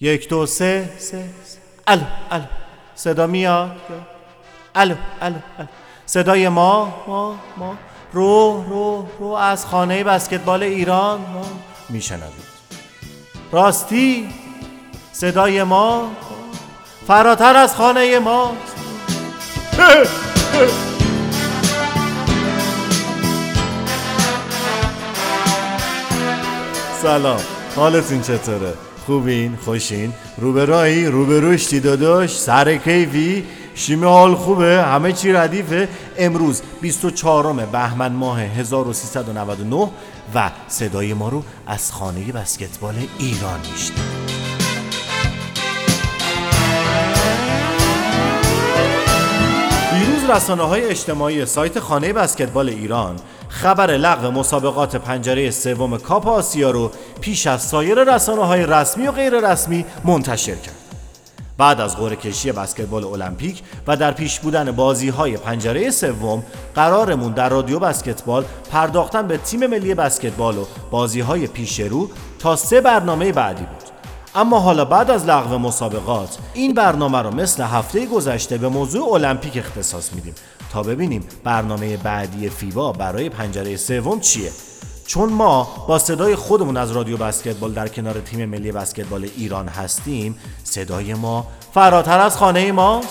یک دو سه. سه. الو الو. صدا میاد؟ الو الو الو. صدای ما ما ما. رو رو رو از خانه بسکتبال ایران. ما میشنوید. راستی صدای ما. فراتر از خانه ما. سلام. حالتون چطوره؟ خوبین خوشین. روبرایی روبروشتی داداش سر کیفی. شیمه حال خوبه همه چی ردیفه. امروز 24 بهمن ماه 1399 و صدای ما رو از خانه بسکتبال ایران میشنید دیروز رسانه های اجتماعی سایت خانه بسکتبال ایران خبر لغو مسابقات پنجره سوم کاپ آسیا رو پیش از سایر رسانه های رسمی و غیر رسمی منتشر کرد. بعد از قرعه کشی بسکتبال المپیک و در پیش بودن بازی های پنجره سوم قرارمون در رادیو بسکتبال پرداختن به تیم ملی بسکتبال و بازی های پیش رو تا سه برنامه بعدی بود. اما حالا بعد از لغو مسابقات این برنامه رو مثل هفته گذشته به موضوع المپیک اختصاص میدیم تا ببینیم برنامه بعدی فیبا برای پنجره سوم چیه. چون ما با صدای خودمون از رادیو بسکتبال در کنار تیم ملی بسکتبال ایران هستیم صدای ما فراتر از خانه ماست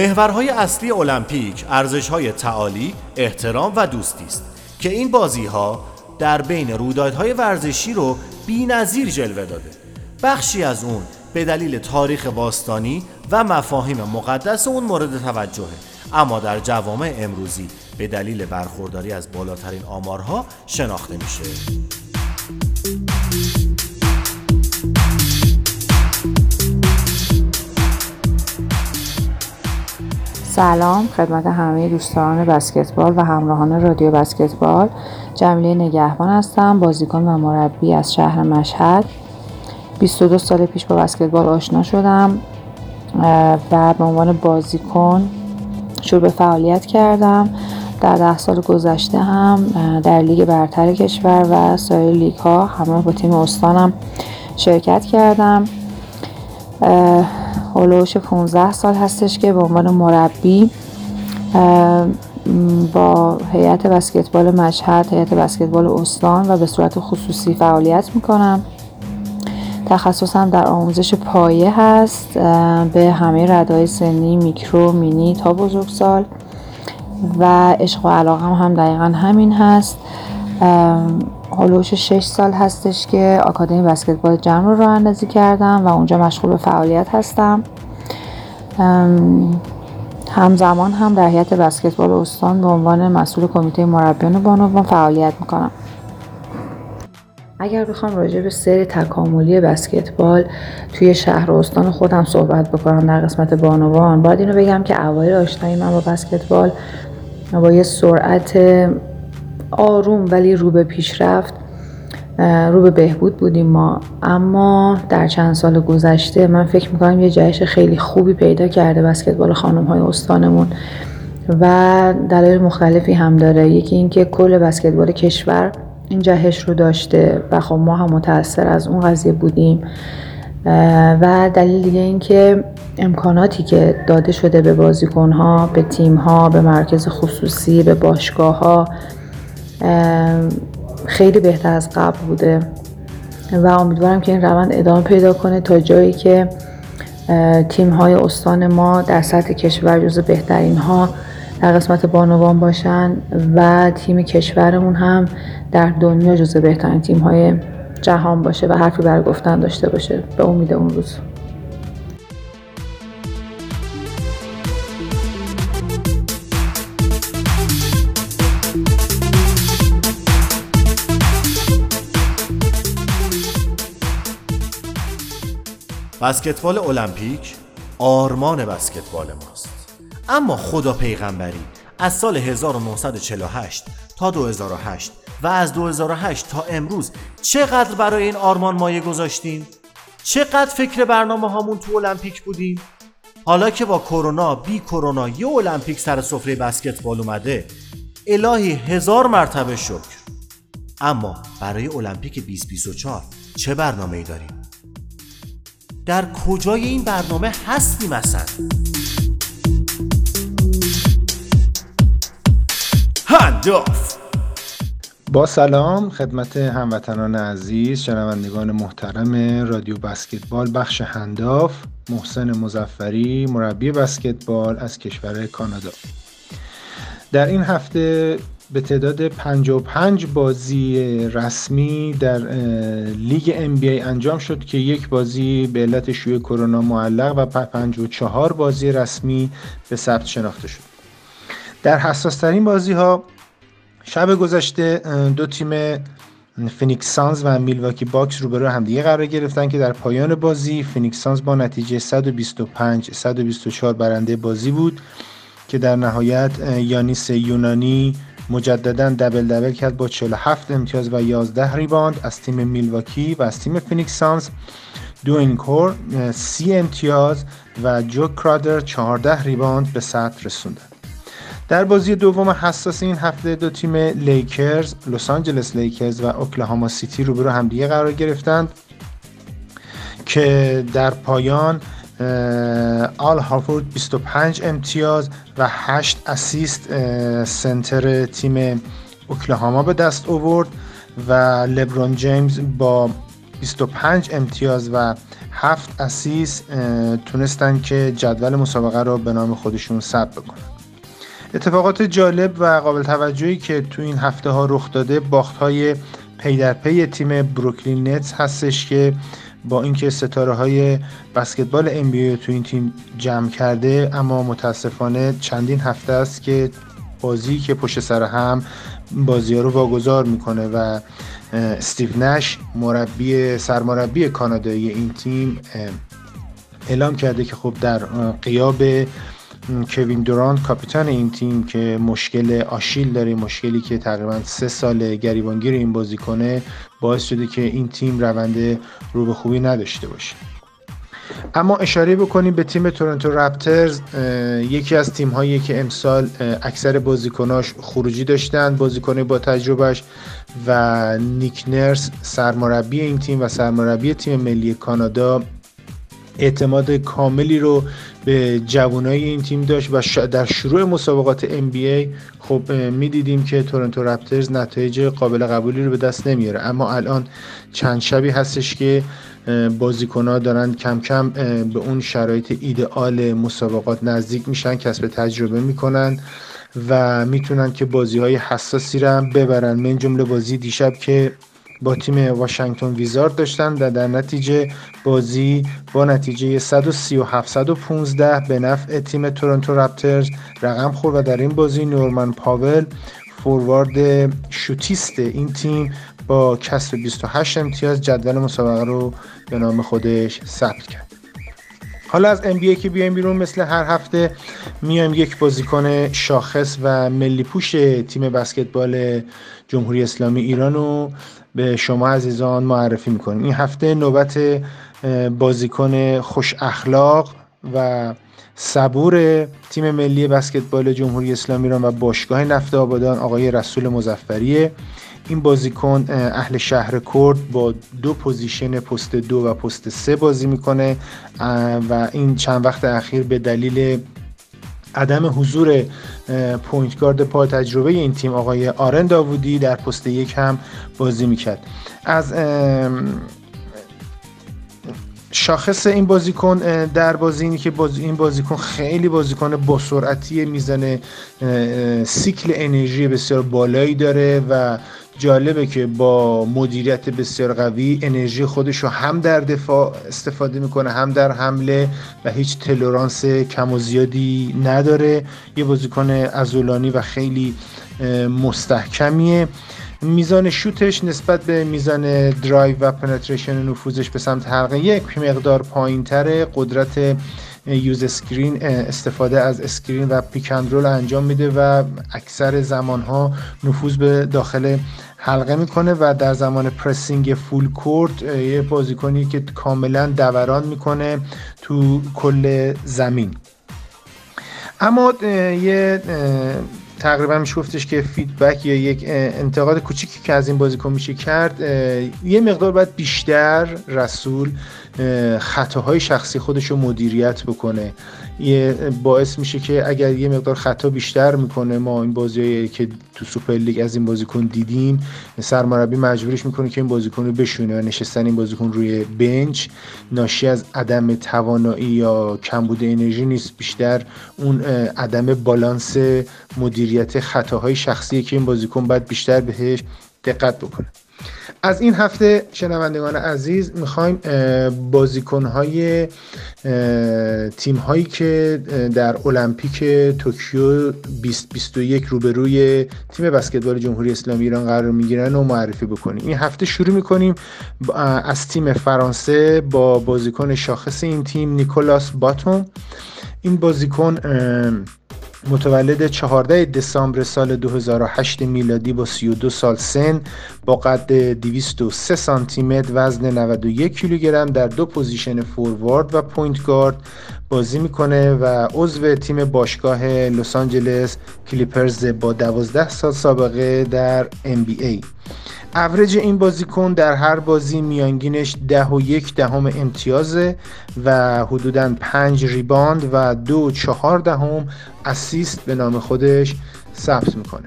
محورهای اصلی المپیک ارزشهای تعالی، احترام و دوستی است که این بازی ها در بین رویدادهای ورزشی رو بی‌نظیر جلوه داده. بخشی از اون به دلیل تاریخ باستانی و مفاهیم مقدس اون مورد توجهه اما در جوامع امروزی به دلیل برخورداری از بالاترین آمارها شناخته میشه. سلام خدمت همه دوستان بسکتبال و همراهان رادیو بسکتبال. جمیله نگهبان هستم بازیکن و مربی از شهر مشهد. 22 سال پیش با بسکتبال آشنا شدم و به عنوان بازیکن شروع به فعالیت کردم. در ده سال گذشته هم در لیگ برتر کشور و سایر لیگ ها همراه با تیم استانم شرکت کردم. هلوش 15 سال هستش که به عنوان مربی با هیئت بسکتبال مشهد هیئت بسکتبال استان و به صورت خصوصی فعالیت می‌کنم. تخصصم در آموزش پایه هست به همه ردای سنی میکرو مینی تا بزرگسال. و عشق و علاقه هم, هم دقیقا همین هست. هلوش 6 سال هستش که آکادمی بسکتبال جمع رو راه اندازی کردم و اونجا مشغول به فعالیت هستم. همزمان هم در هیئت بسکتبال استان به عنوان مسئول کمیته مربیان بانوان فعالیت می‌کنم. اگر بخوام راجع به سری تکاملی بسکتبال توی شهر و استان خودم صحبت بکنم در قسمت بانوان باید اینو بگم که اوایل آشنایی من با بسکتبال با یه سرعت آروم ولی رو به پیشرفت رو به بهبود بودیم ما. اما در چند سال گذشته من فکر می‌کنم یه جهش خیلی خوبی پیدا کرده بسکتبال خانم های استانمون و دلایل مختلفی هم داره. یکی اینکه کل بسکتبال کشور این جهش رو داشته و خب ما هم متاثر از اون قضیه بودیم. و دلیل دیگه اینکه امکاناتی که داده شده به بازیکن ها به تیم ها به مرکز خصوصی به باشگاه ها خیلی بهتر از قبل بوده. و امیدوارم که این روند ادامه پیدا کنه تا جایی که تیم های استان ما در سطح کشور جز بهترین ها در قسمت بانوان باشن و تیم کشورمون هم در دنیا جز بهترین تیم های جهان باشه و حرفی بر گفتن داشته باشه. به امید اون روز. بسکتبال المپیک آرمان بسکتبال ماست اما خدا پیغمبری از سال 1948 تا 2008 و از 2008 تا امروز چقدر برای این آرمان مایه گذاشتیم؟ چقدر فکر برنامه هامون تو المپیک بودیم حالا که با کرونا بی کرونا یه المپیک سر سفره بسکتبال اومده الهی هزار مرتبه شکر اما برای المپیک 2024 چه برنامه ای داریم؟ در کجای این برنامه هستیم اصلا؟ هنداف با سلام خدمت هموطنان عزیز شنوندگان محترم رادیو بسکتبال بخش هنداف محسن مزفری مربی بسکتبال از کشور کانادا در این هفته به تعداد 55 بازی رسمی در لیگ NBA انجام شد که یک بازی به علت شیوع کرونا معلق و 54 بازی رسمی به ثبت شناخته شد. در حساس ترین بازی ها شب گذشته دو تیم فینیکس سانز و میلواکی باکس روبرو همدیگه قرار گرفتن که در پایان بازی فینیکس سانز با نتیجه 125 124 برنده بازی بود که در نهایت یانیس یونانی مجددا دبل دبل کرد با 47 امتیاز و 11 ریباند. از تیم میلواکی و از تیم فینیکس سانز دوین بوکر 30 امتیاز و جی کرادر 14 ریباند به ثبت رسوندن. در بازی دوم حساس این هفته دو تیم لیکرز لس آنجلس لیکرز و اوکلاهاما سیتی روبرو همدیگه قرار گرفتند که در پایان آل هافورد 25 امتیاز و 8 اسیست سنتر تیم اوکلاهاما به دست آورد و لبرون جیمز با 25 امتیاز و 7 اسیست تونستن که جدول مسابقه رو به نام خودشون ثبت بکنن. اتفاقات جالب و قابل توجهی که تو این هفته ها رخ داده باخت های پی در پی تیم بروکلین نتس هستش که با اینکه ستاره های بسکتبال ام تو این تیم جمع کرده اما متاسفانه چندین هفته است که بازی که پشت سر هم بازی ها رو واگذار می‌کنه و استیو نش مربی سرمربی کانادایی این تیم اعلام کرده که خب در قیاب کوین دورانت کاپیتان این تیم که مشکل آشیل داره مشکلی که تقریبا سه سال گریبانگیر این بازی کنه باعث شده که این تیم روند رو به خوبی نداشته باشه. اما اشاره بکنیم به تیم تورنتو رپترز یکی از تیم هایی که امسال اکثر بازیکناش خروجی داشتن بازیکن با تجربهش و نیک نرس سرمربی این تیم و سرمربی تیم ملی کانادا اعتماد کاملی رو به جوانای این تیم داشت و در شروع مسابقات NBA خب می‌دیدیم که تورنتو رپترز نتایج قابل قبولی رو به دست نمیاره. اما الان چند شبی هستش که ها دارن کم کم به اون شرایط ایدئال مسابقات نزدیک میشن کسب تجربه می‌کنن و می‌تونن که بازی های حساسی رو ببرن. من جمله بازی دیشب که با تیم واشنگتن ویزارد داشتن و در نتیجه بازی با نتیجه 137 115 به نفع تیم تورنتو رپترز رقم خورد و در این بازی نورمن پاول فوروارد شوتیست این تیم با کسب 28 امتیاز جدول مسابقه رو به نام خودش ثبت کرد. حالا از NBA که بیایم بیرون مثل هر هفته میایم یک بازیکن شاخص و ملی پوش تیم بسکتبال جمهوری اسلامی ایران رو به شما عزیزان معرفی می‌کنیم. این هفته نوبت بازیکن خوش اخلاق و صبور تیم ملی بسکتبال جمهوری اسلامی ایران و باشگاه نفت آبادان آقای رسول مظفریه این بازیکن اهل شهرکرد با دو پوزیشن پست دو و پست سه بازی می‌کنه و این چند وقت اخیر به دلیل عدم حضور پوینت گارد با تجربه این تیم آقای آرن داوودی در پست یک هم بازی می‌کرد. از شاخص این بازیکن در بازی اینی که بازی این بازیکن خیلی بازیکن با سرعتی می‌زنه سیکل انرژی بسیار بالایی داره و جالبه که با مدیریت بسیار قوی انرژی خودش رو هم در دفاع استفاده می‌کنه هم در حمله و هیچ tolerance کم و زیادی نداره. یه بازیکن عضلانی و خیلی مستحکمیه. میزان شوتش نسبت به میزان درایو و penetration نفوذش به سمت حلقه یک مقدار پایین تره قدرت use screen استفاده از screen و pick and roll انجام میده و اکثر زمان ها نفوذ به داخل حلقه می‌کنه و در زمان pressing full court یه بازیکنی که کاملا دوران می‌کنه تو کل زمین. اما یه تقریبا میشه گفتش که feedback یا یک انتقاد کوچیکی که از این بازیکن میشه کرد یه مقدار باید بیشتر رسول خطاهای شخصی خودش رو مدیریت بکنه. یه باعث میشه که اگر یه مقدار خطا بیشتر می‌کنه ما این بازی که تو سوپر لیگ از این بازیکن دیدیم سرمربی مجبورش می‌کنه که این بازیکن رو بشونه و نشستن این بازیکن روی بنچ. ناشی از عدم توانایی یا کمبود انرژی نیست بیشتر اون عدم بالانس مدیریت خطاهای شخصی که این بازیکن باید بیشتر بهش دقت بکنه. از این هفته شنوندگان عزیز می‌خوایم بازیکنهای تیم هایی که در المپیک توکیو 2021 روبروی تیم بسکتبال جمهوری اسلامی ایران قرار می‌گیرن و معرفی بکنیم. این هفته شروع می‌کنیم از تیم فرانسه با بازیکن شاخص این تیم نیکولاس باتون. این بازیکن متولد 14 دسامبر سال 2008 میلادی با 32 سال سن با قد 203 سانتی متر وزن 91 کیلوگرم در دو position forward و point guard بازی می‌کنه و عضو تیم باشگاه لس آنجلس کلیپرز با 12 سال سابقه در NBA اوریج این بازیکن در هر بازی میانگینش ده و یک دهم امتیازه و حدودا پنج rebound و دو چهار دهم assist به نام خودش ثبت می‌کنه.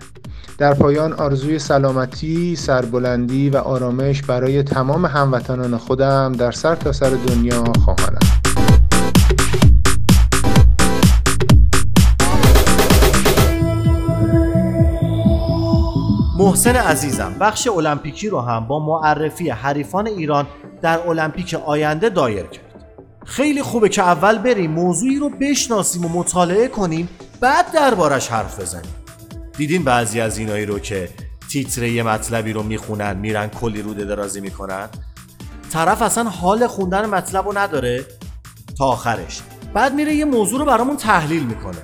در پایان آرزوی سلامتی، سربلندی و آرامش برای تمام هموطنان خودم در سر تا سر دنیا خواهانم محسن عزیزم. بخش المپیکی رو هم با معرفی حریفان ایران در المپیک آینده دایر کرد. خیلی خوبه که اول بریم موضوعی رو بشناسیم و مطالعه کنیم بعد دربارش حرف بزنیم. دیدین بعضی از اینایی رو که تیتره یه مطلبی رو می‌خونن میرن کلی روده درازی می‌کنن؟ طرف اصلا حال خوندن مطلب رو نداره. تا آخرش. بعد میره یه موضوع رو برامون تحلیل می‌کنه.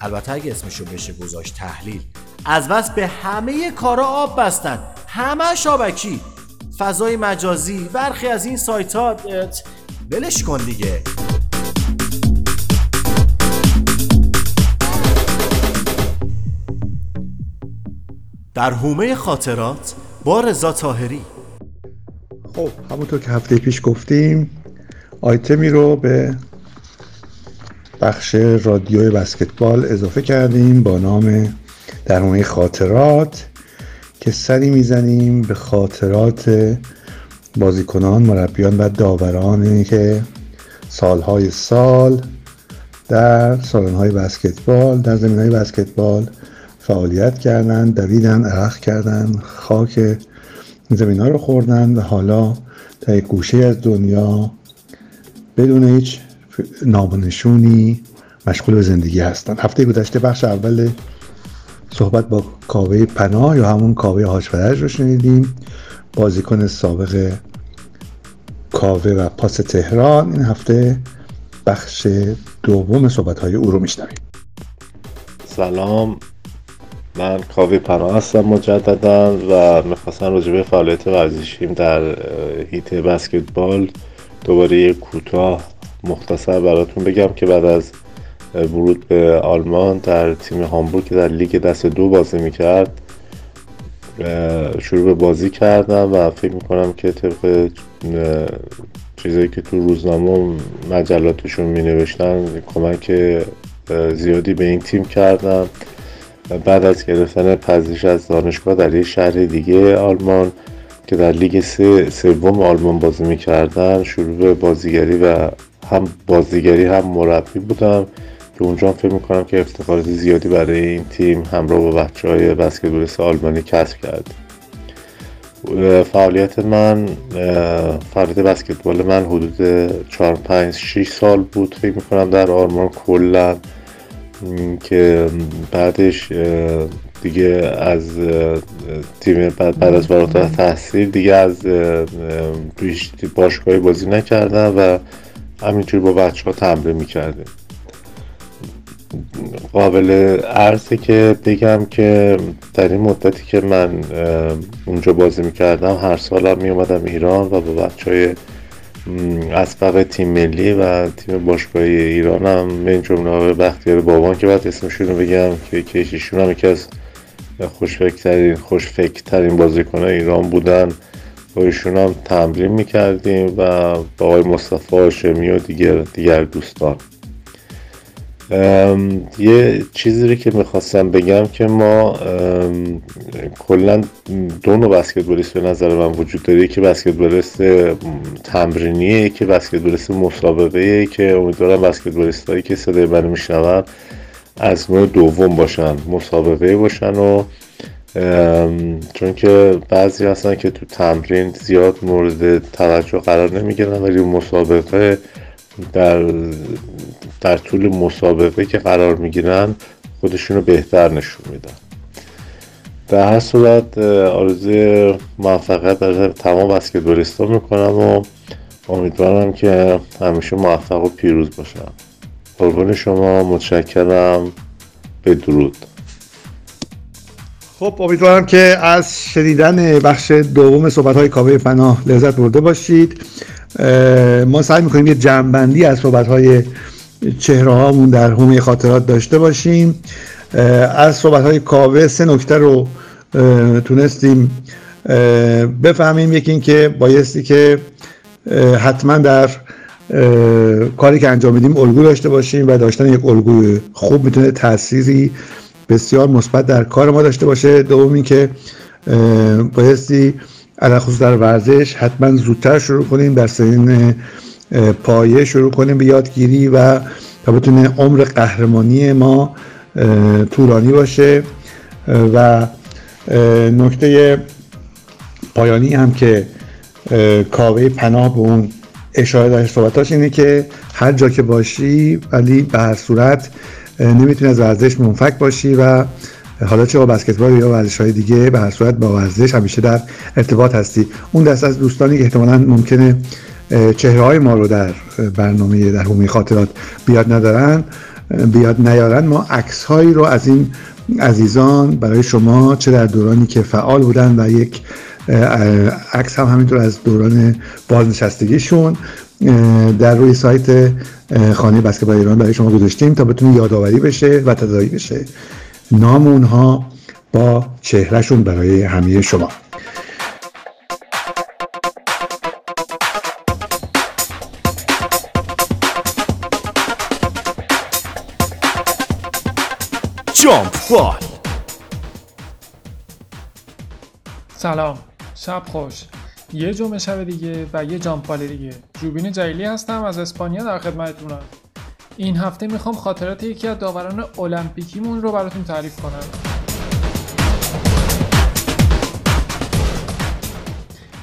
البته اگه اسمشو بشه گذاشت تحلیل. از بس به همه کارا آب بستن. همه شابکی فضای مجازی برخی از این سایت ها بلش کن دیگه. در حومه خاطرات با رضا تاهری خب همونطور که هفته پیش گفتیم آیتمی رو به بخش رادیوی بسکتبال اضافه کردیم با نام در حومه خاطرات که سری می‌زنیم به خاطرات بازیکنان مربیان و داورانی که سالهای سال در سالن‌های بسکتبال در زمین های بسکتبال فعالیت کردن دویدن عرق کردن خاک زمین ها رو خوردن و حالا تا یک گوشه از دنیا بدون هیچ نامونشونی مشغول به زندگی هستن هفته گذشته بخش اول صحبت با کاوه پناه یا همون کاوه هاجفرج رو شنیدیم. بازیکن سابق کاوه و پاس تهران این هفته بخش دوم صحبت های او رو میشنویم. سلام. من کاوه پناه هستم مجددا و می‌خواستم راجبه فعالیت ورزشیم در هیت بسکتبال دوباره یک کوتاه مختصر براتون بگم که بعد از ورود به آلمان در تیم هامبورگ که در لیگ دست دو بازی می‌کرد شروع به بازی کردم و فکر می‌کنم که طبق چیزایی که تو روزنامه مجلاتشون می نوشتن کمک زیادی به این تیم کردم. بعد از گرفتن پذیرش از دانشگاه در یه شهر دیگه آلمان که در لیگ سوم آلمان بازی می‌کردن شروع به بازیگری و هم بازیگری هم مربی بودم. که اونجا فکر می‌کنم که افتخارات زیادی برای این تیم همراه با بچه های بسکتبالیست آلمانی کسب کرد. فعالیت من فعالیت بسکتبال من حدود 4 5 6 سال بود فکر می‌کنم در آلمان کلا که بعدش دیگه از تیم بعد, بعد از فارغ تحصیل دیگه از باشگاهی بازی نکردم و همینجور با بچه ها تمرین می‌کردیم. قابل عرضه که بگم که در این مدتی که من اونجا بازی می‌کردم هر سالم میومدم ایران و با بچه های اسبق تیم ملی و تیم باشگاهی ایران هم به این جمله های بختیار بابان که بعد اسمشون رو بگم که کشیشون هم یکی از خوشفکرترین خوشفکرترین بازیکن ایران بودن. با ایشون هم تمرین می‌کردیم و با آقای مصطفی هاشمی و دیگر, دیگر دوستان. یه چیزی رو که می‌خواستم بگم که ما کلا دو نوع بسکتبالیست به نظر من وجود داره. که بسکتبالیست تمرینیه که بسکتبالیست مسابقه که امیدوارم بسکتبالیست هایی که صدای من میشنون از نوع دوم باشن مسابقه باشن و چون که بعضی هستن که تو تمرین زیاد مورد توجه قرار نمی‌گیرن ولی مسابقه در در طول مسابقه که قرار می‌گیرن خودشون رو بهتر نشون میدن. در هر صورت آرزوی موفقیت در تمام بسکتبالیستا می‌کنم و امیدوارم که همیشه موفق و پیروز باشم. قربان شما متشکرم. به درود. خب امیدوارم که از شنیدن بخش دوم صحبت های کاوه پناه لذت برده باشید. ما سعی می‌کنیم یه جمعبندی از صحبت های چهره هامون در حومه خاطرات داشته باشیم. از صحبت های کاوه سه نکته رو تونستیم بفهمیم. یکی این که بایستی که حتما در کاری که انجام میدیم الگو داشته باشیم و داشتن یک الگوی خوب می‌تونه تأثیری بسیار مثبت در کار ما داشته باشه. دوم اینکه بایستی علاوه خصوص در ورزش حتما زودتر شروع کنیم در سنین پایه شروع کنیم به یادگیری و تا بتونه عمر قهرمانی ما طولانی باشه. و نکته پایانی هم که کاوه پناه به اون اشاره در صحبتاش اینه که هر جا که باشی ولی به هر صورت نمی‌تونی از ورزش منفک باشی و حالا چه با بسکتبال یا ورزش های دیگه به هر صورت با ورزش همیشه در ارتباط هستی. اون دست از دوستانی که احتمالا ممکنه چهره های ما رو در برنامه در حومه خاطرات بیاد ندارن بیاد نیارن. ما عکس هایی رو از این عزیزان برای شما چه در دورانی که فعال بودن و یک عکس هم همینطور از دوران بازنشستگیشون در روی سایت خانه بسکتبال ایران برای شما گذاشتیم تا بتونه یادآوری بشه و تدایی بشه. نام اونها با چهرهشون برای همه شما. جامپ بال سلام شب خوش. یه جمعه شب دیگه و یه جامپ بال دیگه. جوبین جلیلی هستم از اسپانیا در خدمتتونم. این هفته می‌خوام خاطرات یکی از داوران المپیکیمون رو براتون تعریف کنم.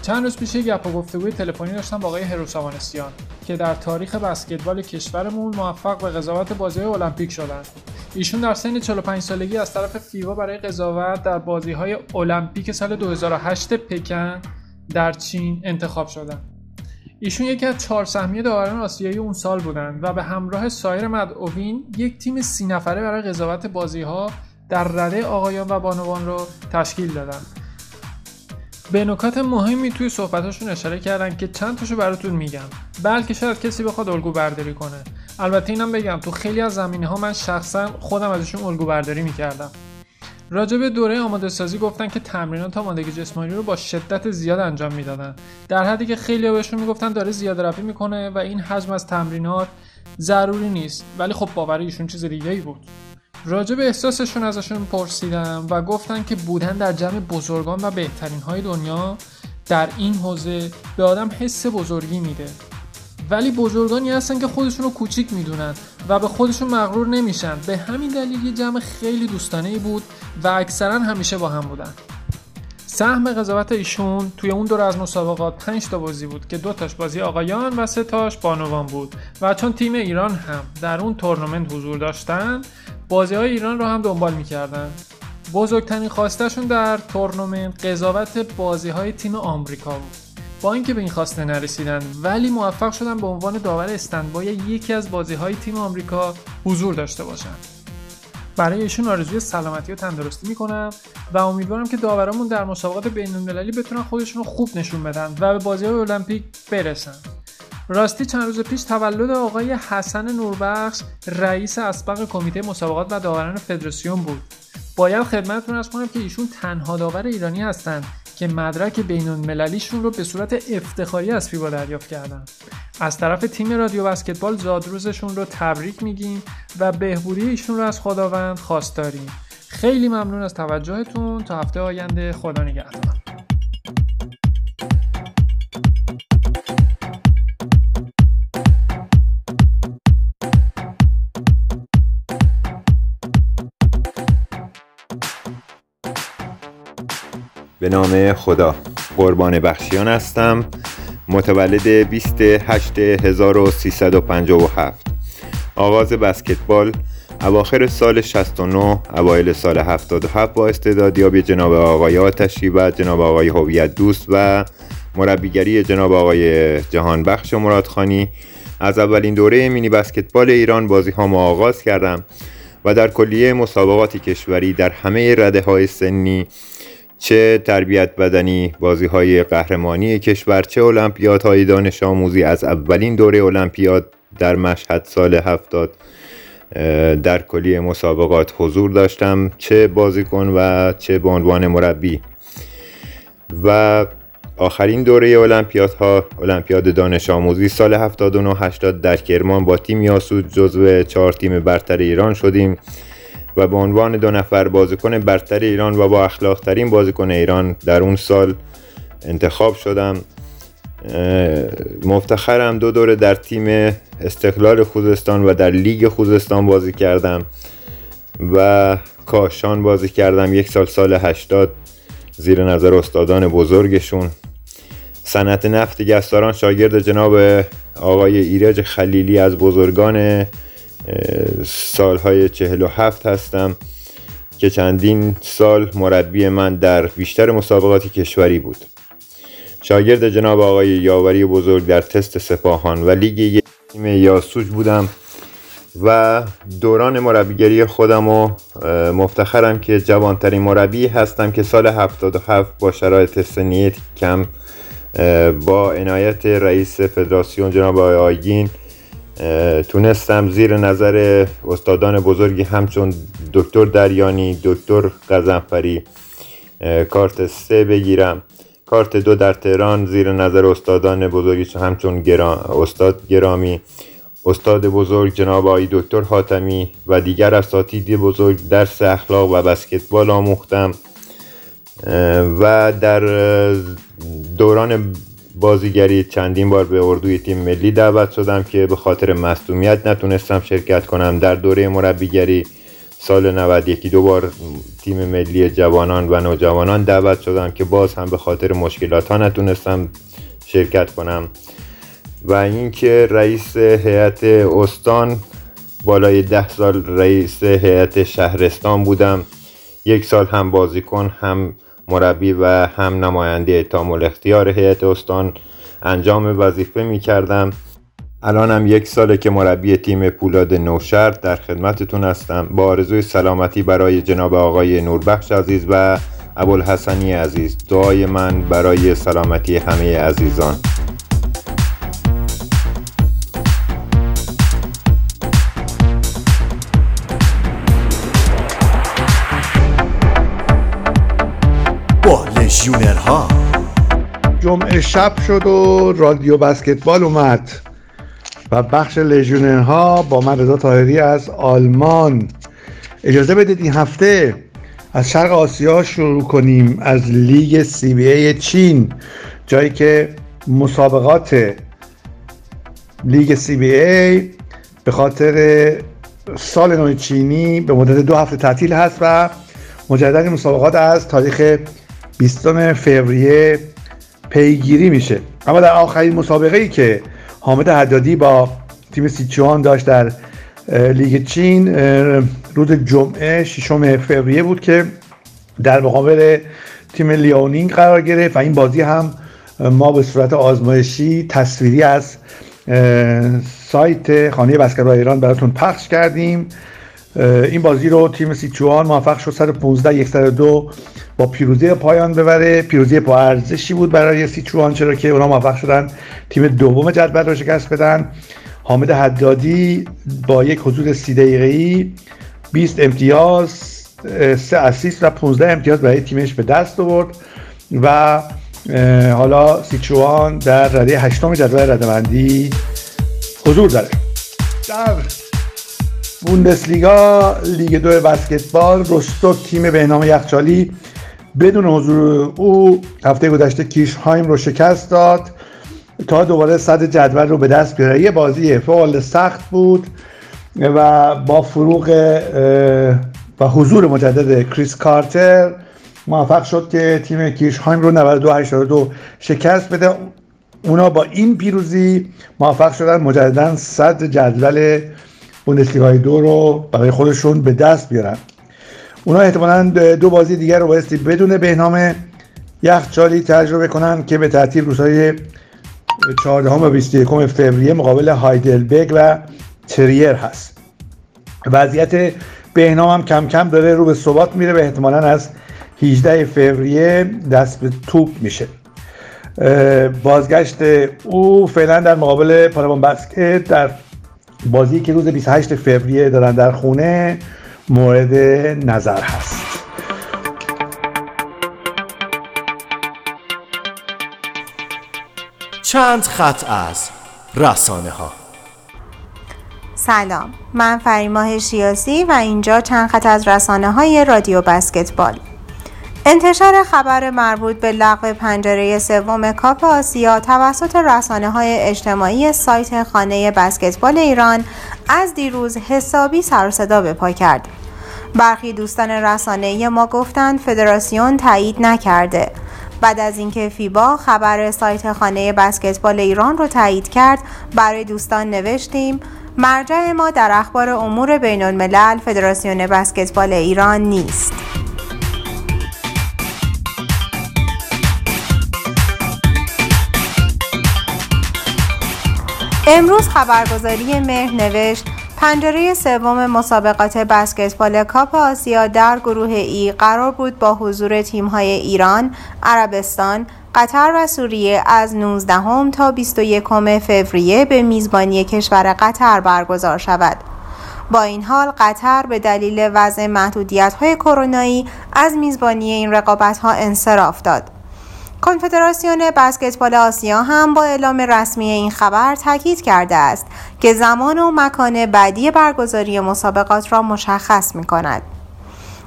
چند روز پیش گپ و گفتگوی تلفنی داشتم با آقای هروسامانسیان که در تاریخ بسکتبال کشورمون موفق به قضاوت بازی المپیک شدن. ایشون در سن 45 سالگی از طرف فیوا برای قضاوت در بازی های المپیک سال 2008 پکن در چین انتخاب شدند. ایشون یکی از چهار سهمیه داوران آسیایی اون سال بودند و به همراه سایر مدعوین یک تیم سی نفره برای قضاوت بازی ها در رده آقایان و بانوان رو تشکیل دادن به نکات مهمی توی صحبتاشون اشاره کردن که چند تاشو براتون میگم. بلکه شاید کسی بخواد الگو برداری کنه. البته اینم بگم تو خیلی از زمینه ها من شخصا خودم ازشون الگو برداری می‌کردم. راجع به دوره آماده سازی گفتن که تمرینات آمادگی جسمانی رو با شدت زیاد انجام می‌دادن. در حدی که خیلی بهشون می‌گفتن داره زیاده روی می‌کنه و این حجم از تمرینات ضروری نیست. ولی خب باور ایشون چیز دیگه ای بود. راجع به احساسشون ازشون پرسیدم و گفتن که بودن در جمع بزرگان و بهترین های دنیا در این حوزه به آدم حس بزرگی میده. ولی بزرگانی هستن که خودشون رو کوچیک می‌دونن و به خودشون مغرور نمیشن. به همین دلیل یه جمع خیلی دوستانه بود و اکثرا همیشه با هم بودن. سهم قضاوت ایشون توی اون دور از مسابقات 5 تا بازی بود که دو تاش بازی آقایان و سه تاش بانوان بود. و چون تیم ایران هم در اون تورنمنت حضور داشتن بازی های ایران رو هم دنبال می‌کردن. بزرگترین خواستشون در تورنمنت قضاوت بازی های تیم آمریکا بود. با اینکه به این خواسته نرسیدن ولی موفق شدن به عنوان داور استندبای یکی از بازی های تیم آمریکا حضور داشته باشن. برای ایشون آرزوی سلامتی و تندرستی می‌کنم و امیدوارم که داورامون در مسابقات بین المللی بتونن خودشون رو خوب نشون بدن و به بازی های المپیک برسن. راستی چند روز پیش تولد آقای حسن نوربخش رئیس اسبق کمیته مسابقات و داوران فدراسیون بود. باید خدمتتون ارز کنم که ایشون تنها داور ایرانی هستند که مدرک بین المللیشون رو به صورت افتخاری از فیبا دریافت کردن. از طرف تیم رادیو بسکتبال زادروزشون رو تبریک میگیم و بهبودی ایشون رو از خداوند خواست داریم خیلی ممنون از توجهتون. تا هفته آینده خدا نگهدار. به نام خدا. قربان بخشیان هستم. متولد 28 1357 آغاز بسکتبال اواخر سال 69 اوایل سال 77 با استعدادیابی جناب آقای آتشی و جناب آقای هویت دوست و مربیگری جناب آقای جهان بخش مرادخانی از اولین دوره مینی بسکتبال ایران بازی ها آغاز کردم و در کلیه مسابقات کشوری در همه رده های سنی چه تربیت بدنی بازی های قهرمانی کشور چه المپیاد های دانش آموزی. از اولین دوره المپیاد در مشهد سال هفتاد در کلیه مسابقات حضور داشتم. چه بازیکن و چه به عنوان مربی. و آخرین دوره المپیاد ها المپیاد دانش آموزی سال 79 80 در کرمان با تیم یاسود جزو چهار تیم برتر ایران شدیم. و به عنوان دو نفر بازیکن برتر ایران و با اخلاق ترین بازیکن ایران در اون سال انتخاب شدم. مفتخرم دو دوره در تیم استقلال خوزستان و در لیگ خوزستان بازی کردم و کاشان بازی کردم. یک سال سال 80 زیر نظر استادان بزرگشون. صنعت نفت گستاران شاگرد جناب آقای ایرج خلیلی از بزرگان سالهای چهل و هفت هستم که چندین سال مربی من در بیشتر مسابقات کشوری بود. شاگرد جناب آقای یاوری بزرگ در تست سپاهان و لیگ تیم یاسوج بودم و دوران مربیگری خودم و مفتخرم که جوانترین مربی هستم که سال 77 با شرایط سنی کم با عنایت رئیس فدراسیون جناب آقای آیگین تونستم زیر نظر استادان بزرگی همچون دکتر دریانی دکتر قزنفری کارت سه بگیرم. کارت دو در تهران زیر نظر استادان بزرگی همچون استاد گرامی استاد بزرگ جناب آقای دکتر حاتمی و دیگر اساتید بزرگ درس اخلاق و بسکتبال آموختم. و در دوران بازیگری چندین بار به اردوی تیم ملی دعوت شدم که به خاطر مصدومیت نتونستم شرکت کنم. در دوره مربیگری سال 91 دو بار تیم ملی جوانان و نوجوانان دعوت شدم که باز هم به خاطر مشکلات ها نتونستم شرکت کنم. و اینکه رئیس هیئت استان بالای ده سال رئیس هیئت شهرستان بودم. یک سال هم بازیکن هم مربی و هم نماینده تامل اختیار هیئت استان انجام وظیفه می کردم الانم یک ساله که مربی تیم پولاد نوشرد در خدمتتون هستم. با آرزوی سلامتی برای جناب آقای نوربخش عزیز و ابوالحسنی عزیز. دعای من برای سلامتی همه عزیزان. لژیونرها جمعه شب شد و رادیو بسکتبال اومد و بخش لژیونرها با من رضا طاهری از آلمان. اجازه بدید این هفته از شرق آسیا شروع کنیم از لیگ CBA چین جایی که مسابقات لیگ CBA به خاطر سال نو چینی به مدت دو هفته تعطیل هست و مجدد مسابقات از تاریخ 20 فوریه پیگیری میشه. اما در آخرین مسابقه ای که حامد حدادی با تیم سیچوان داشت در لیگ چین روز جمعه ششم فوریه بود که در مقابل تیم لیونینگ قرار گرفت و این بازی هم ما به صورت آزمایشی تصویری از سایت خانه بسکتبال ایران براتون پخش کردیم. این بازی رو تیم سیچوان موفق شد. 115 102 با پیروزی پایان ببره. پیروزی با ارزشی بود برای سیچوان چرا که اونا موفق شدن تیم دوم جدول رو شکست بدن. حامد حدادی با یک حضور سی دقیقه ای 20 امتیاز 3 اسیست و 15 امتیاز برای تیمش به دست آورد و حالا سیچوان در رده هشتم جدول ردبندی حضور داره. در بوندسلیگا لیگ دو بسکتبال روستوک تیم به نام یخچالی بدون حضور او هفته گذشته کیشهایم رو شکست داد تا دوباره صد جدول رو به دست بیاره. یه بازی فعال سخت بود و با فروغ و حضور مجدد کریس کارتر موفق شد که تیم کیشهایم رو 92 82 شکست بده. اونا با این پیروزی موفق شدن مجددا صد جدول بوندسلیگای دو رو برای خودشون به دست بیارن. اونا احتمالا دو بازی دیگر رو بایستی بدون بهنام یخچالی تجربه کنن که به ترتیب روزهای 14 و 21 فوریه مقابل هایدلبرگ و تریر هست. وضعیت بهنام هم کم کم داره رو به ثبات میره و احتمالا از 18 فوریه دست به توپ میشه. بازگشت او فعلا در مقابل پارابان بسکت در بازی که روز 28 فوریه دارن در خونه مورد نظر هست. چند خط از رسانه ها سلام من فریماه شیاسی و اینجا چند خط از رسانه های رادیو بسکتبال. انتشار خبر مربوط به لغو پنجره سوم کاپ آسیا توسط رسانه های اجتماعی سایت خانه بسکتبال ایران از دیروز حسابی سر صدا به پا کرد. برخی دوستان رسانه ما گفتند فدراسیون تایید نکرده. بعد از اینکه فیبا خبر سایت خانه بسکتبال ایران رو تایید کرد برای دوستان نوشتیم مرجع ما در اخبار امور بین الملل فدراسیون بسکتبال ایران نیست. امروز خبرگزاری مهر نوشت پنجره سوم مسابقات بسکتبال کاپ آسیا در گروه ای قرار بود با حضور تیم‌های ایران، عربستان، قطر و سوریه از 19 هم تا 21 فوریه به میزبانی کشور قطر برگزار شود. با این حال قطر به دلیل وضع محدودیت های کرونایی از میزبانی این رقابت ها انصراف داد. کنفدراسیون بسکتبال آسیا هم با اعلام رسمی این خبر تاکید کرده است که زمان و مکان بعدی برگزاری مسابقات را مشخص می کند.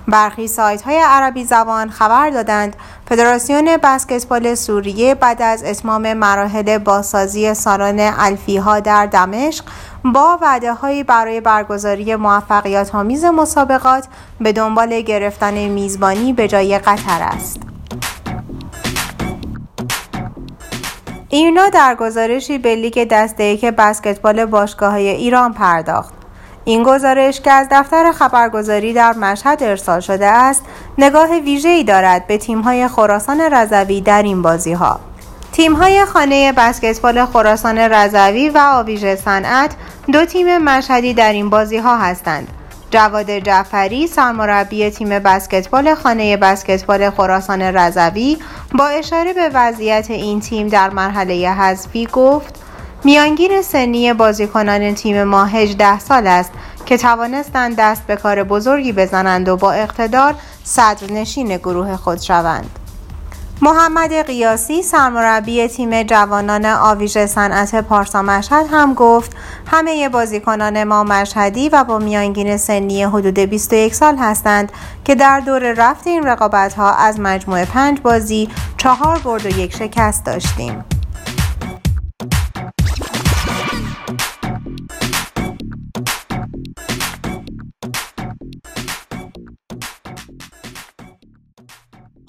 برخی سایت های عربی زبان خبر دادند فدراسیون بسکتبال سوریه بعد از اتمام مراحل بازسازی سالن الفیها در دمشق با وعده هایی برای برگزاری موفقیت آمیز مسابقات به دنبال گرفتن میزبانی به جای قطر است. ایرنا در گزارشی به لیگ دسته یک بسکتبال باشگاه های ایران پرداخت. این گزارش که از دفتر خبرگزاری در مشهد ارسال شده است، نگاه ویژه‌ای دارد به تیم‌های خراسان رضوی در این بازی‌ها. تیم‌های خانه بسکتبال خراسان رضوی و آویژه صنعت دو تیم مشهدی در این بازی‌ها هستند. جواد جعفری سرمربی تیم بسکتبال خانه بسکتبال خراسان رضوی با اشاره به وضعیت این تیم در مرحله حذفی گفت میانگین سنی بازیکنان تیم ما 18 سال است که توانستند دست به کار بزرگی بزنند و با اقتدار صدرنشین گروه خود شوند. محمد قیاسی سرمربی تیم جوانان آویژه صنعت پارسا مشهد هم گفت همه بازیکنان ما مشهدی و با میانگین سنی حدود 21 سال هستند که در دور رفت این رقابت ها از مجموعه پنج بازی چهار برد و یک شکست داشتیم.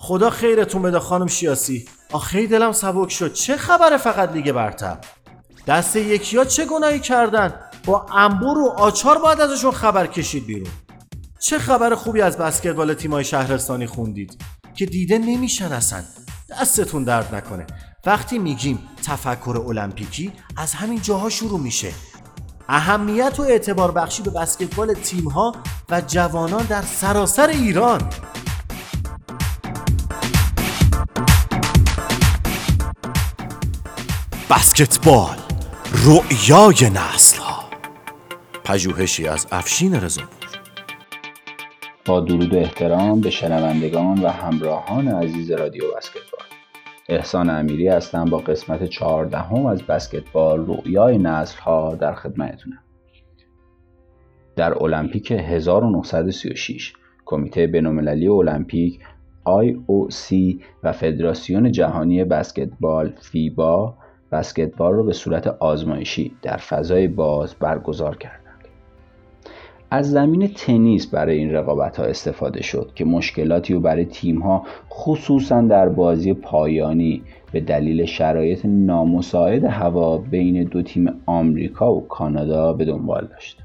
خدا خیرتون بده خانم شیاسی. آخه دلم سبک شد. چه خبره فقط لیگ برتر؟ دست یکی ها چه گناهی کردن؟ با انبور و آچار باید ازشون خبر کشید بیرون. چه خبر خوبی از بسکتبال تیمای شهرستانی خوندید؟ که دیده نمیشن اصلا. دستتون درد نکنه. وقتی میگیم تفکر المپیکی از همین جاها شروع میشه. اهمیت و اعتبار بخشی به بسکتبال تیم ها و جوانان در سراسر ایران. بسکتبال رؤیای نسل ها پژوهشی از افشین رضا با درود و احترام به شنوندگان و همراهان عزیز رادیو بسکتبال. احسان امیری هستم با قسمت چهاردهم از بسکتبال رؤیای نسل ها در خدمتتونم. در المپیک 1936 کمیته بین‌المللی المپیک IOC و فدراسیون جهانی بسکتبال فیبا بسکتبال را به صورت آزمایشی در فضای باز برگزار کردند. از زمین تنیس برای این رقابت ها استفاده شد که مشکلاتی رو برای تیم ها خصوصا در بازی پایانی به دلیل شرایط نامساعد هوا بین دو تیم آمریکا و کانادا به دنبال داشت.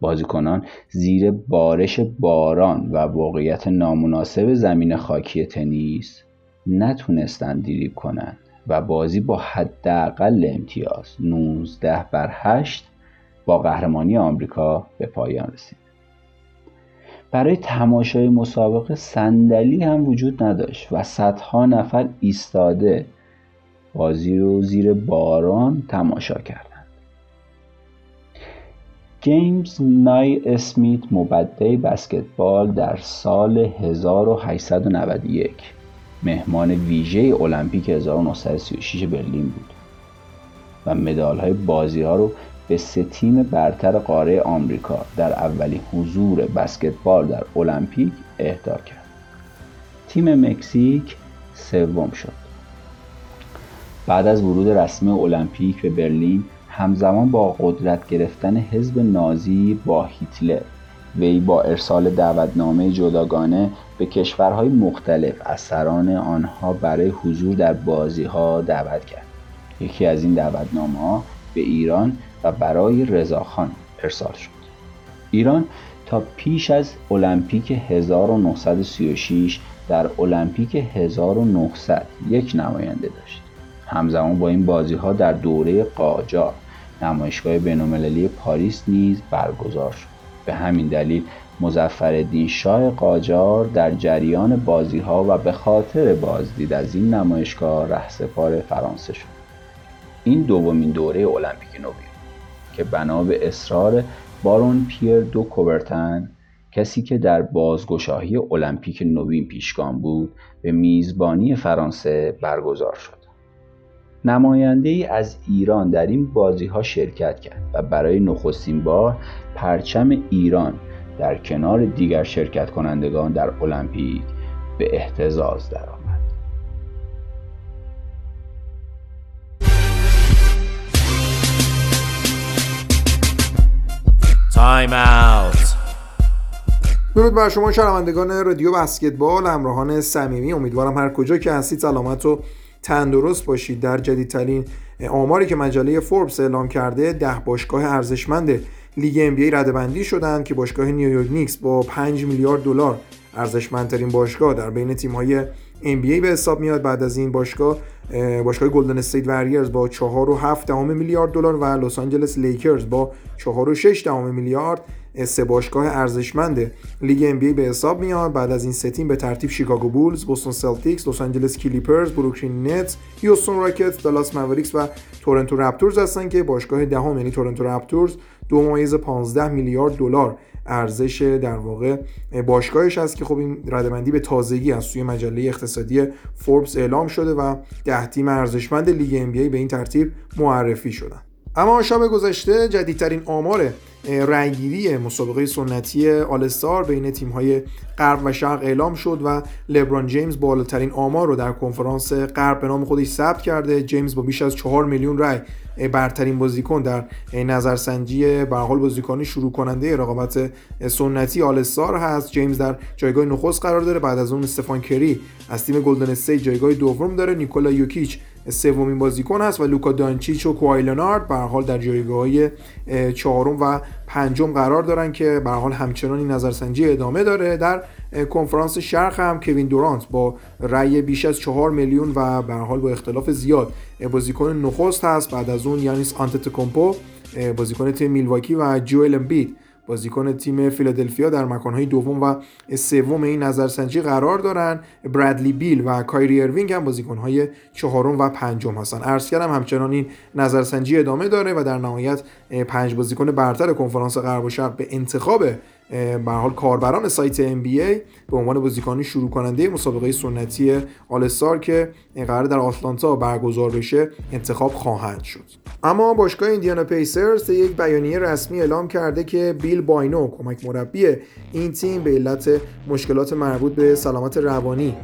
بازیکنان زیر بارش باران و واقعیت نامناسب زمین خاکی تنیس نتونستند دریب کنند و بازی با حداقل امتیاز 19 بر 8 با قهرمانی آمریکا به پایان رسید. برای تماشای مسابقه صندلی هم وجود نداشت و صدها نفر ایستاده بازی رو زیر باران تماشا کردند. جیمز نای اسمیت مبدع بسکتبال در سال 1891 مهمان ویژه المپیک 1936 برلین بود و مدال های بازی ها رو به سه تیم برتر قاره آمریکا در اولین حضور بسکتبال در المپیک اهدا کرد. تیم مکزیک سوم شد. بعد از ورود رسمی المپیک به برلین همزمان با قدرت گرفتن حزب نازی با هیتلر وی با ارسال دعوتنامه جداگانه به کشورهای مختلف از سران آنها برای حضور در بازی ها دعوت کرد. یکی از این دعوتنامه ها به ایران و برای رضاخان ارسال شد. ایران تا پیش از المپیک 1936 در المپیک 1900 یک نماینده داشت. همزمان با این بازی ها در دوره قاجار نمایشگاه بینالمللی پاریس نیز برگزار شد. به همین دلیل مظفرالدین شاه قاجار در جریان بازی ها و به خاطر بازدید از این نمایشگاه رهسپار فرانسه شد. این دومین دوره المپیک نوین که بنا به اصرار بارون پیر دو کوبرتن کسی که در بازگشایی المپیک نوین پیشگام بود به میزبانی فرانسه برگزار شد. نماینده ای از ایران در این بازی ها شرکت کرد و برای نخستین بار پرچم ایران در کنار دیگر شرکت کنندگان در المپیک به احتزاز درآمد. تایم اوت درود بر شما شنوندگان رادیو بسکتبال همراهان صمیمی امیدوارم هر کجا که هستید سلامت و تندرست باشید. در جدیدترین آماری که مجله فوربس اعلام کرده ده باشگاه ارزشمند لیگ NBA رده‌بندی شدند که باشگاه نیویورک نیکس با 5 میلیارد دلار ارزشمندترین باشگاه در بین تیم‌های NBA به حساب میاد. بعد از این باشگاه باشگاه گلدن استیت واریرز با 4.7 میلیارد دلار و لس آنجلس لیکرز با 4.6 میلیارد سه باشگاه ارزشمند لیگ NBA به حساب میاد. بعد از این سه تیم به ترتیب شیکاگو بولز، بوستون سلتیکس، لس آنجلس کلیپرز، بروکلین نتس، هیوستون راکتس، دالاس ماوریکس و تورنتو رپتورز هستن که باشگاه دهم یعنی تورنتو رپتورز دو ممیز 15 میلیارد دلار ارزش در واقع باشگاهش هست که خب این رده‌بندی به تازگی از سوی مجله اقتصادی فوربس اعلام شده و ده تیم ارزشمند لیگ NBA به این ترتیب معرفی شدن. اما شب گذشته جدیدترین آمار رأیگیری مسابقه سنتی All-Star بین تیم‌های غرب و شرق اعلام شد و لبران جیمز بالاترین آمار رو در کنفرانس غرب به نام خودش ثبت کرده. جیمز با بیش از 4 میلیون رأی برترین بازیکن در نظرسنجی به حال بازیکنی شروع کننده رقابت سنتی All-Star هست. جیمز در جایگاه نخست قرار داره. بعد از اون استفان کری از تیم گلدن استیت جایگاه دوم داره. نیکولا یوکیچ سومین بازیکن است و لوکا دانچیچ و کوای لنارد به حال در جایگاه چهارم و پنجم قرار دارن که به حال همچنان این نظرسنجی ادامه داره. در کنفرانس شرق هم کوین دورانت با رأی بیش از 4 میلیون و به حال با اختلاف زیاد بازیکن نخست هست. بعد از اون یانیس آنتتوکومپو بازیکن تیم میلواکی و جوئل امبید. بازیکن تیم فیلادلفیا در مکانهای دوم و سوم این نظرسنجی قرار دارن. برادلی بیل و کایری اروینگ هم بازیکنهای چهارم و پنجم هستن. عرض کردم همچنان این نظرسنجی ادامه داره و در نهایت پنج بازیکن برتر کنفرانس غرب و شرق به انتخاب به حال کاربران سایت NBA به عنوان بازیکن شروع کننده مسابقه سنتی آل که قرار در آتلانتا برگزار بشه انتخاب خواهند شد. اما باشگاه ایندیانا پیسرز یک بیانیه رسمی اعلام کرده که بیل باینو کمک مربی این تیم به علت مشکلات مربوط به سلامت روانی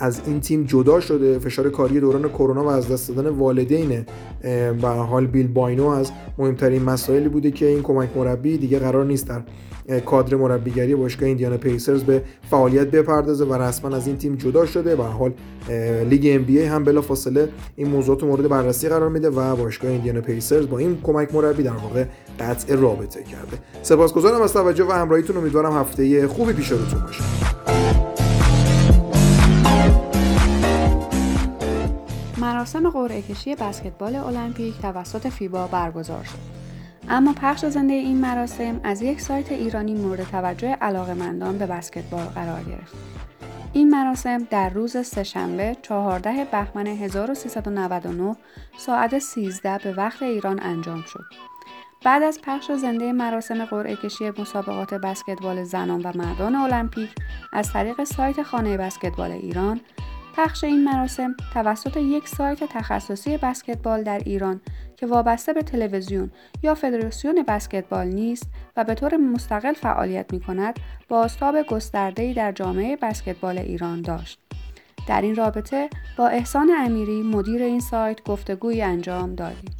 از این تیم جدا شده. فشار کاری دوران کرونا و از دست دادن والدین به حال بیل باینو از مهمترین مسائلی بوده که این کمک مربی دیگه قرار نیست در کادر مربیگری باشگاه ایندیانا پیسرز به فعالیت بپردازه و رسما از این تیم جدا شده. به حال لیگ ام بی ای هم بلافاصله این موضوعات مورد بررسی قرار میده و باشگاه ایندیانا پیسرز با این کمک مربی در واقع قطع رابطه کرده. سپاسگزارم از توجه و همراهیتون. امیدوارم هفته خوبی پیش روتون باشه. مراسم قرعه کشی بسکتبال المپیک توسط فیبا برگزار شد. اما پخش زنده این مراسم از یک سایت ایرانی مورد توجه علاقمندان به بسکتبال قرار گرفت. این مراسم در روز سهشنبه 14 بهمن 1399 ساعت 13 به وقت ایران انجام شد. بعد از پخش زنده مراسم قرعه کشی مسابقات بسکتبال زنان و مردان المپیک از طریق سایت خانه بسکتبال ایران پخش این مراسم توسط یک سایت تخصصی بسکتبال در ایران که وابسته به تلویزیون یا فدراسیون بسکتبال نیست و به طور مستقل فعالیت می کند بازتاب گسترده‌ای در جامعه بسکتبال ایران داشت. در این رابطه با احسان امیری مدیر این سایت گفتگویی انجام دادیم.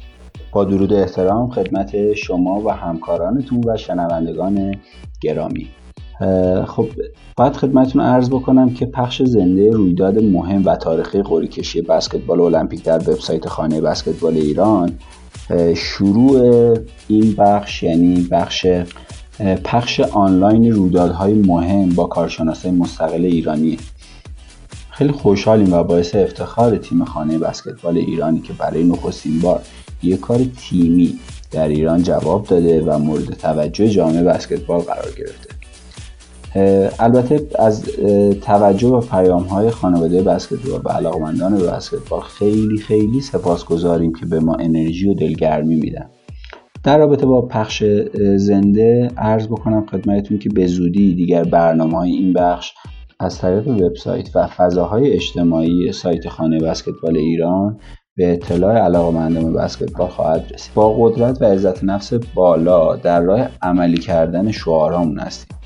با درود احترام خدمت شما و همکارانتون و شنوندگان گرامی خب باید خدمتتون عرض بکنم که پخش زنده رویداد مهم و تاریخی قوری کشی بسکتبال المپیک در وبسایت خانه بسکتبال ایران. شروع این بخش یعنی بخش پخش آنلاین رویدادهای مهم با کارشناسای مستقل ایرانی خیلی خوشحالیم و باعث افتخار تیم خانه بسکتبال ایرانی که برای نخستین بار یک کار تیمی در ایران جواب داده و مورد توجه جامعه بسکتبال قرار گرفته. البته از توجه و پیام های خانواده بسکتبال و علاقمندان به بسکتبال خیلی خیلی سپاسگزاریم که به ما انرژی و دلگرمی میدن. در رابطه با پخش زنده عرض بکنم خدمتتون که به زودی دیگر برنامه های این بخش از طریق وبسایت و فضاهای اجتماعی سایت خانه بسکتبال ایران به اطلاع علاقمندان به بسکتبال خواهد رسید. با قدرت و عزت نفس بالا در راه عملی کردن شعارامون هستیم.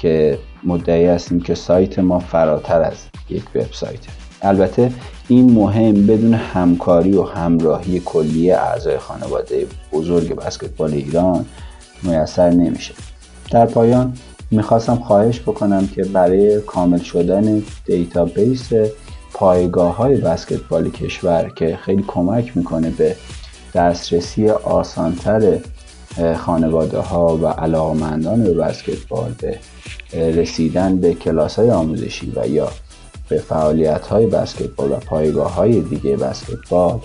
که مدعی هستیم که سایت ما فراتر از یک وبسایت. البته این مهم بدون همکاری و همراهی کلی اعضای خانواده بزرگ بسکتبال ایران میسر نمیشه. در پایان می‌خواستم خواهش بکنم که برای کامل شدن database پایگاه های بسکتبال کشور که خیلی کمک می‌کنه به دسترسی آسانتر خانواده ها و علاقمندان به بسکتبال به رسیدن به کلاس های آموزشی و یا به فعالیت های بسکتبال و پایگاه های دیگه بسکتبال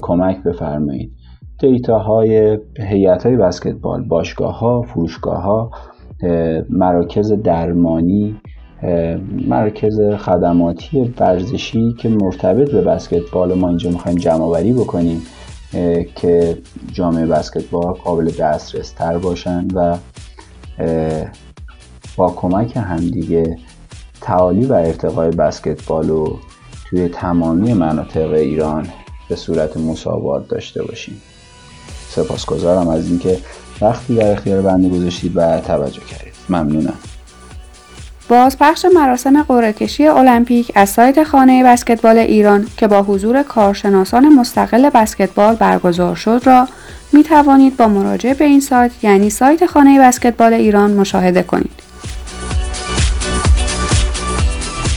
کمک بفرمایید. دیتا های هیئت های بسکتبال باشگاه ها فروشگاه ها مراکز درمانی مرکز خدماتی ورزشی که مرتبط به بسکتبال ما اینجا می‌خوایم جمع بکنیم. که جامعه بسکتبال قابل دسترس تر باشن و با کمک همدیگه تعالی و ارتقای بسکتبال رو توی تمامی مناطق ایران به صورت مساوات داشته باشیم. سپاسگزارم از اینکه وقتی در اختیار بنده گذاشتید و توجه کردید. ممنونم. بازپخش مراسم قرعه‌کشی المپیک از سایت خانه بسکتبال ایران که با حضور کارشناسان مستقل بسکتبال برگزار شد را می توانید با مراجعه به این سایت یعنی سایت خانه بسکتبال ایران مشاهده کنید.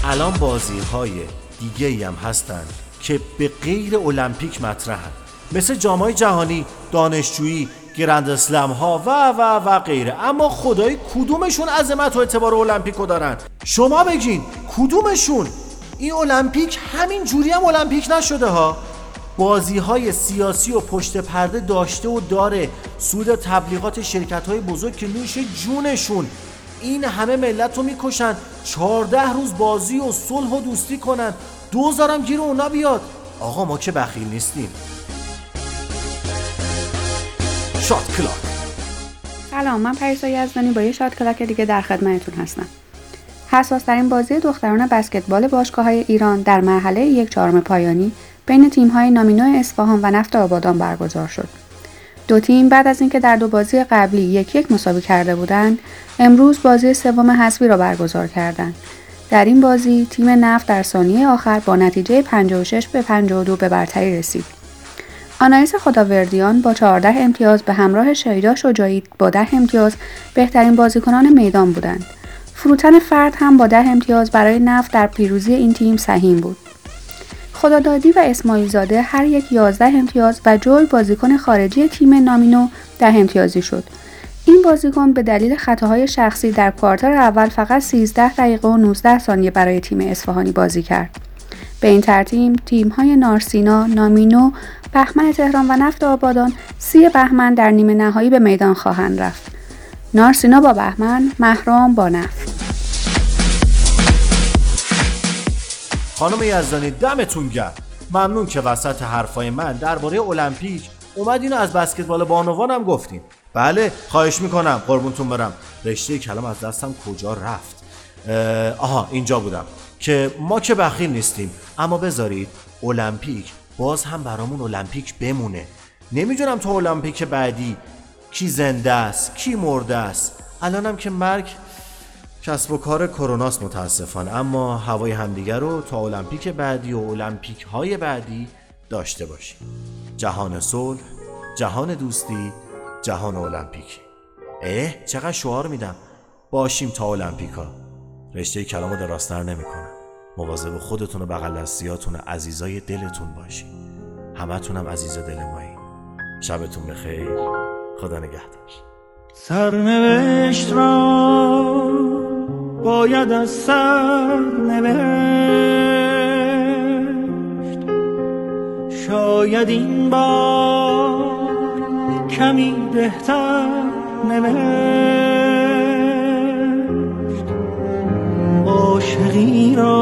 الان بازی های دیگه هم هستند که به غیر المپیک مطرحن مثل جامای جهانی دانشجویی گرند اسلم ها و و و غیره. اما خدای کدومشون عظمت و اعتبار المپیکو دارن؟ شما بگین کدومشون؟ این المپیک همین جوری هم المپیک نشده ها؟ بازی های سیاسی و پشت پرده داشته و داره. سود تبلیغات شرکت های بزرگ که نوش جونشون. این همه ملت رو می‌کشن. چهارده روز بازی و صلح و دوستی کنن. دوزارم گیر اونا بیاد. آقا ما که بخیل نیستیم. شات کلاک سلام من پریسا یزدانی با یه shot clock دیگه در خدمتتون هستم حساس ترین بازی دختران بسکتبال باشگاه های ایران در مرحله یک چهارم پایانی بین تیم های نامینو اصفهان و نفت آبادان برگزار شد. دو تیم بعد از اینکه در دو بازی قبلی یک یک مساوی کرده بودند، امروز بازی سوم حذفی را برگزار کردند. در این بازی تیم نفت در ثانیه آخر با نتیجه 56 به 52 به برتری رسید. آنایس خداوردیان با 14 امتیاز به همراه شیدا شجاعی با 10 امتیاز بهترین بازیکنان میدان بودند. فروتن فرد هم با 10 امتیاز برای نفت در پیروزی این تیم سهیم بود. خدادادی و اسماعیل زاده هر یک 11 امتیاز و جوی بازیکن خارجی تیم نامینو ده امتیازی شد. این بازیکن به دلیل خطاهای شخصی در کوارتر اول فقط 13 دقیقه و 19 ثانیه برای تیم اصفهانی بازی کرد. به این ترتیب تیم های نارسینا، نامینو، بهمن تهران و نفت آبادان سی بهمن در نیمه نهایی به میدان خواهند رفت. نارسینا با بهمن، مهرام با نفت. خانم یزدانی دمتون گرم. ممنون که وسط حرفای من درباره المپیک اومد اینو از بسکتبال بانوانم گفتین. بله خواهش می‌کنم. قربونتون برم. رشته کلام از دستم کجا رفت؟ آها اینجا بودم. که ما که بخیل نیستیم اما بذارید المپیک باز هم برامون المپیک بمونه. نمی‌دونم تو المپیک بعدی کی زنده است کی مرده است. الانم که مرگ کسب و کار کروناست متاسفانه. اما هوای همدیگر رو تا المپیک بعدی و المپیک های بعدی داشته باشیم. جهان صلح جهان دوستی جهان المپیک. اه چقدر شعار میدم. باشیم تا المپیکا رشته کلامو دراستر نمی‌کنم. مواظب خودتون و بغل دستیاتون عزیزای دلتون باشین همتونم عزیز دل مایی. شبتون بخیر. خدا نگهدار. سرنوشت را باید از سر نوشت شاید این بار کمی بهتر نوشت. عاشقی را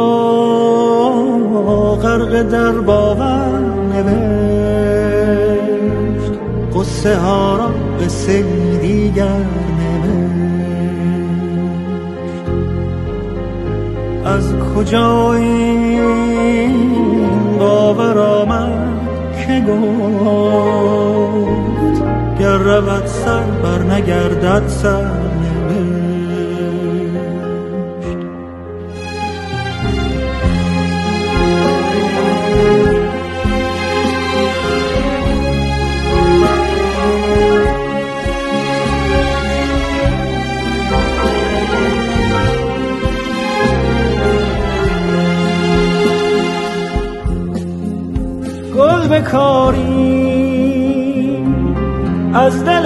غرق در باور نوشت. قصه ها را قصه دیگر از کجا این باور آمد که گفت گر رود سر بر نگردد سر. بکاری از دل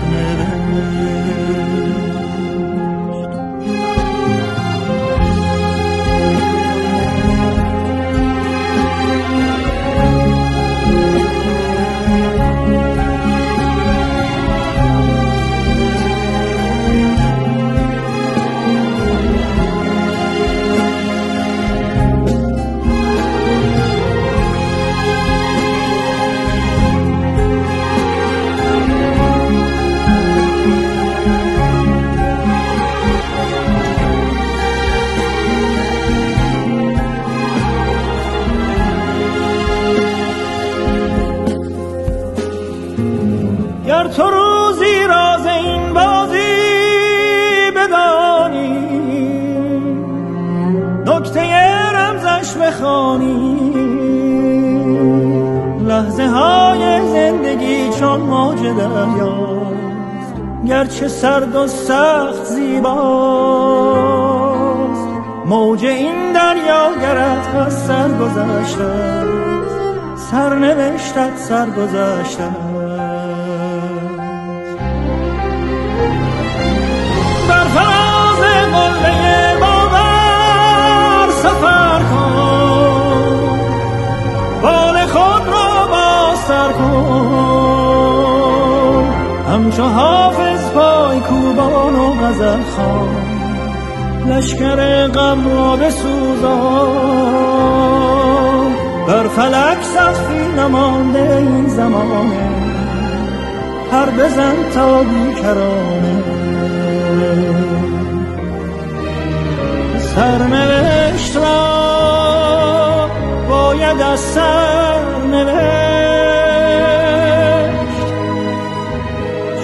و سخت زیباست. موج این دریا گرت از سر گذشته سرنوشتت سر گذشته بر فراز قله باور سفر کن. بال خود را باستر کن. همچو کوبان و غزل خان لشکر غم را بسوزان. بر فلک سخفی نمانده این زمانه. هر بزن تا بیکرانه. سرنوشت را باید از سر نوشت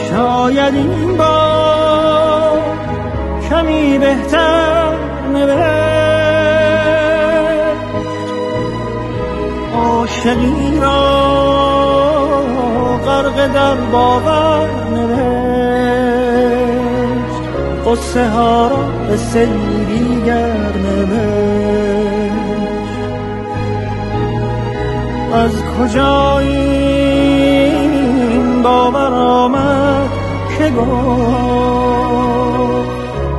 شاید این بار بهتر نوشت عاشقی را؟ غرق در باور نوشت. قصه ها را به سیری گر از کجا این باور آمد که گفت؟